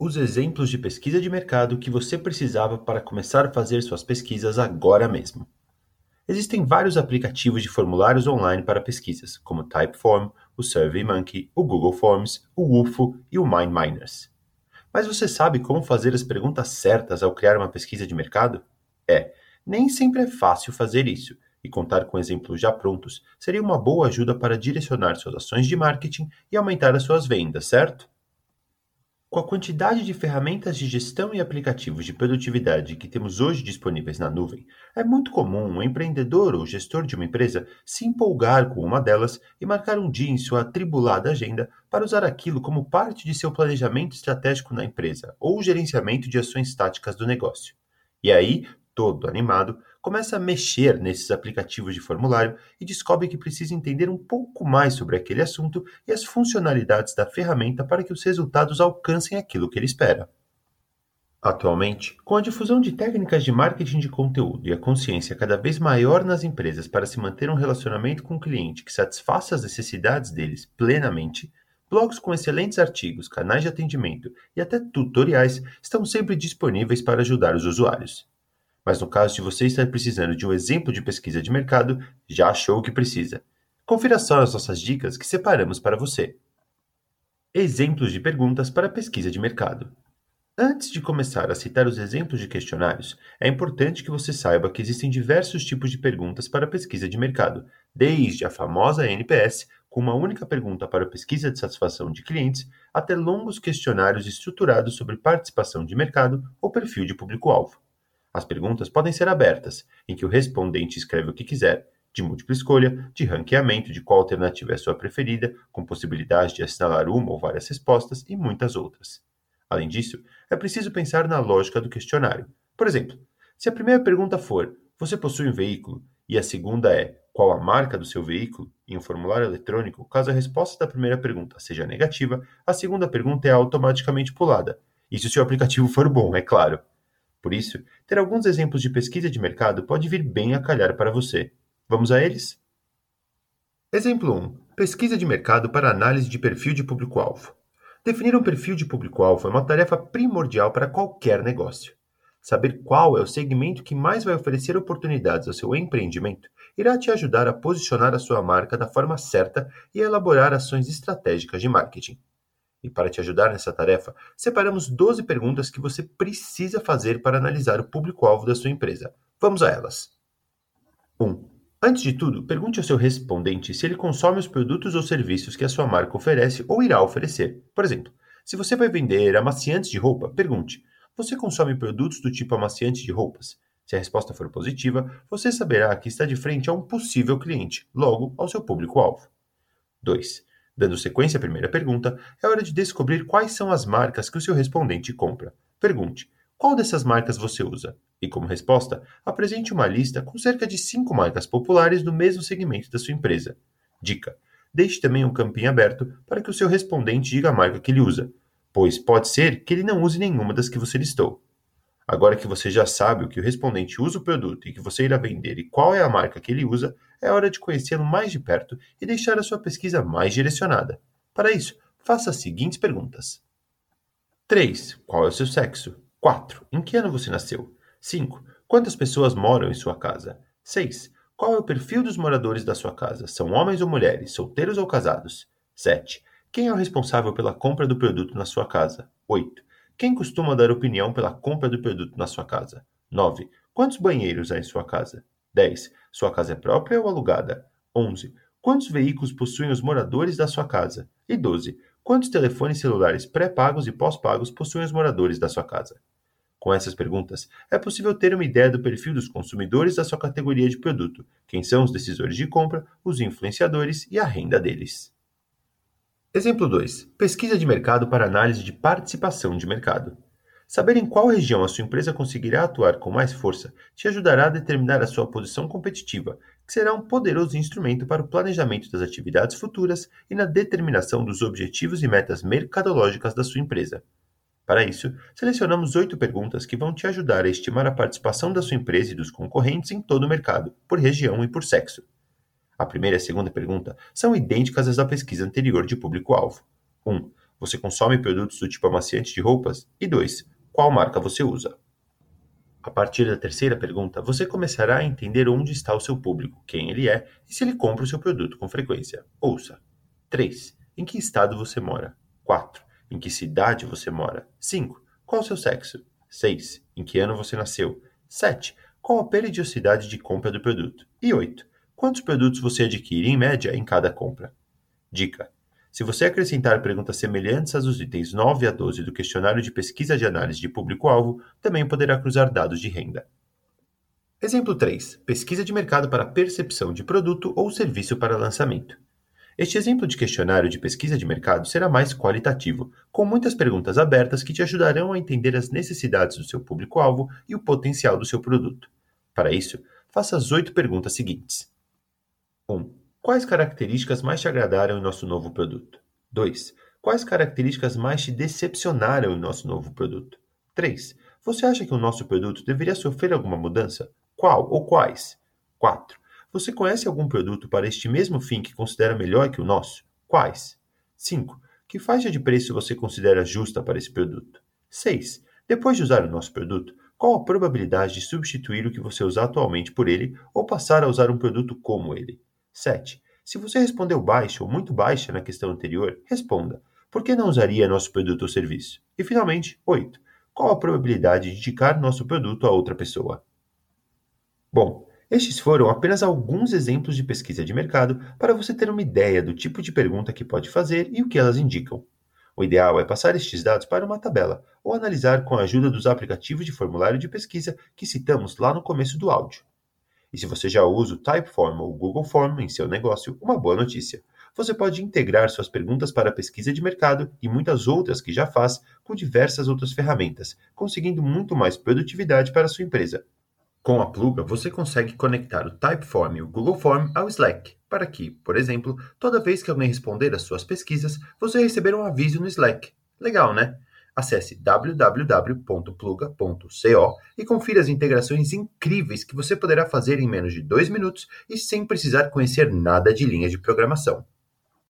Os exemplos de pesquisa de mercado que você precisava para começar a fazer suas pesquisas agora mesmo. Existem vários aplicativos de formulários online para pesquisas, como o Typeform, o SurveyMonkey, o Google Forms, o UFO e o MindMiners. Mas você sabe como fazer as perguntas certas ao criar uma pesquisa de mercado? É, nem sempre é fácil fazer isso, e contar com exemplos já prontos seria uma boa ajuda para direcionar suas ações de marketing e aumentar as suas vendas, certo? Com a quantidade de ferramentas de gestão e aplicativos de produtividade que temos hoje disponíveis na nuvem, é muito comum um empreendedor ou gestor de uma empresa se empolgar com uma delas e marcar um dia em sua atribulada agenda para usar aquilo como parte de seu planejamento estratégico na empresa ou gerenciamento de ações táticas do negócio. E aí, todo animado, começa a mexer nesses aplicativos de formulário e descobre que precisa entender um pouco mais sobre aquele assunto e as funcionalidades da ferramenta para que os resultados alcancem aquilo que ele espera. Atualmente, com a difusão de técnicas de marketing de conteúdo e a consciência cada vez maior nas empresas para se manter um relacionamento com o cliente que satisfaça as necessidades deles plenamente, blogs com excelentes artigos, canais de atendimento e até tutoriais estão sempre disponíveis para ajudar os usuários. Mas no caso de você estar precisando de um exemplo de pesquisa de mercado, já achou o que precisa. Confira só as nossas dicas que separamos para você. Exemplos de perguntas para pesquisa de mercado. Antes de começar a citar os exemplos de questionários, é importante que você saiba que existem diversos tipos de perguntas para pesquisa de mercado, desde a famosa NPS, com uma única pergunta para pesquisa de satisfação de clientes, até longos questionários estruturados sobre participação de mercado ou perfil de público-alvo. As perguntas podem ser abertas, em que o respondente escreve o que quiser, de múltipla escolha, de ranqueamento de qual alternativa é sua preferida, com possibilidade de assinalar uma ou várias respostas e muitas outras. Além disso, é preciso pensar na lógica do questionário. Por exemplo, se a primeira pergunta for: Você possui um veículo? e a segunda é: Qual a marca do seu veículo? em um formulário eletrônico, caso a resposta da primeira pergunta seja negativa, a segunda pergunta é automaticamente pulada. Isso se o aplicativo for bom, é claro. Por isso, ter alguns exemplos de pesquisa de mercado pode vir bem a calhar para você. Vamos a eles? Exemplo 1. Pesquisa de mercado para análise de perfil de público-alvo. Definir um perfil de público-alvo é uma tarefa primordial para qualquer negócio. Saber qual é o segmento que mais vai oferecer oportunidades ao seu empreendimento irá te ajudar a posicionar a sua marca da forma certa e a elaborar ações estratégicas de marketing. E para te ajudar nessa tarefa, separamos 12 perguntas que você precisa fazer para analisar o público-alvo da sua empresa. Vamos a elas. 1. Antes de tudo, pergunte ao seu respondente se ele consome os produtos ou serviços que a sua marca oferece ou irá oferecer. Por exemplo, se você vai vender amaciantes de roupa, pergunte: Você consome produtos do tipo amaciante de roupas? Se a resposta for positiva, você saberá que está de frente a um possível cliente, logo ao seu público-alvo. 2. Dando sequência à primeira pergunta, é hora de descobrir quais são as marcas que o seu respondente compra. Pergunte: qual dessas marcas você usa? E como resposta, apresente uma lista com cerca de cinco marcas populares do mesmo segmento da sua empresa. Dica: deixe também um campinho aberto para que o seu respondente diga a marca que ele usa, pois pode ser que ele não use nenhuma das que você listou. Agora que você já sabe o que o respondente usa o produto e que você irá vender e qual é a marca que ele usa, é hora de conhecê-lo mais de perto e deixar a sua pesquisa mais direcionada. Para isso, faça as seguintes perguntas: 3. Qual é o seu sexo? 4. Em que ano você nasceu? 5. Quantas pessoas moram em sua casa? 6. Qual é o perfil dos moradores da sua casa? São homens ou mulheres, solteiros ou casados? 7. Quem é o responsável pela compra do produto na sua casa? 8. Quem costuma dar opinião pela compra do produto na sua casa? 9. Quantos banheiros há em sua casa? 10. Sua casa é própria ou alugada? 11. Quantos veículos possuem os moradores da sua casa? E 12. Quantos telefones celulares pré-pagos e pós-pagos possuem os moradores da sua casa? Com essas perguntas, é possível ter uma ideia do perfil dos consumidores da sua categoria de produto, quem são os decisores de compra, os influenciadores e a renda deles. Exemplo 2. Pesquisa de mercado para análise de participação de mercado. Saber em qual região a sua empresa conseguirá atuar com mais força te ajudará a determinar a sua posição competitiva, que será um poderoso instrumento para o planejamento das atividades futuras e na determinação dos objetivos e metas mercadológicas da sua empresa. Para isso, selecionamos oito perguntas que vão te ajudar a estimar a participação da sua empresa e dos concorrentes em todo o mercado, por região e por sexo. A primeira e a segunda pergunta são idênticas às da pesquisa anterior de público-alvo. 1. Um, Você consome produtos do tipo amaciante de roupas? E 2. Qual marca você usa? A partir da terceira pergunta, você começará a entender onde está o seu público, quem ele é e se ele compra o seu produto com frequência. Ouça. 3. Em que estado você mora? 4. Em que cidade você mora? 5. Qual o seu sexo? 6. Em que ano você nasceu? 7. Qual a periodicidade de compra do produto? E 8. Quantos produtos você adquire em média em cada compra? Dica: se você acrescentar perguntas semelhantes dos itens 9 a 12 do questionário de pesquisa de análise de público-alvo, também poderá cruzar dados de renda. Exemplo 3. Pesquisa de mercado para percepção de produto ou serviço para lançamento. Este exemplo de questionário de pesquisa de mercado será mais qualitativo, com muitas perguntas abertas que te ajudarão a entender as necessidades do seu público-alvo e o potencial do seu produto. Para isso, faça as oito perguntas seguintes. 1. Quais características mais te agradaram em nosso novo produto? 2. Quais características mais te decepcionaram em nosso novo produto? 3. Você acha que o nosso produto deveria sofrer alguma mudança? Qual ou quais? 4. Você conhece algum produto para este mesmo fim que considera melhor que o nosso? Quais? 5. Que faixa de preço você considera justa para esse produto? 6. Depois de usar o nosso produto, qual a probabilidade de substituir o que você usa atualmente por ele ou passar a usar um produto como ele? 7. Se você respondeu baixa ou muito baixa na questão anterior, responda: por que não usaria nosso produto ou serviço? E finalmente, 8. Qual a probabilidade de indicar nosso produto a outra pessoa? Bom, estes foram apenas alguns exemplos de pesquisa de mercado para você ter uma ideia do tipo de pergunta que pode fazer e o que elas indicam. O ideal é passar estes dados para uma tabela ou analisar com a ajuda dos aplicativos de formulário de pesquisa que citamos lá no começo do áudio. E se você já usa o Typeform ou o Google Form em seu negócio, uma boa notícia. Você pode integrar suas perguntas para a pesquisa de mercado e muitas outras que já faz com diversas outras ferramentas, conseguindo muito mais produtividade para a sua empresa. Com a Pluga, você consegue conectar o Typeform e o Google Form ao Slack, para que, por exemplo, toda vez que alguém responder às suas pesquisas, você receber um aviso no Slack. Legal, né? Acesse www.pluga.co e confira as integrações incríveis que você poderá fazer em menos de dois minutos e sem precisar conhecer nada de linha de programação.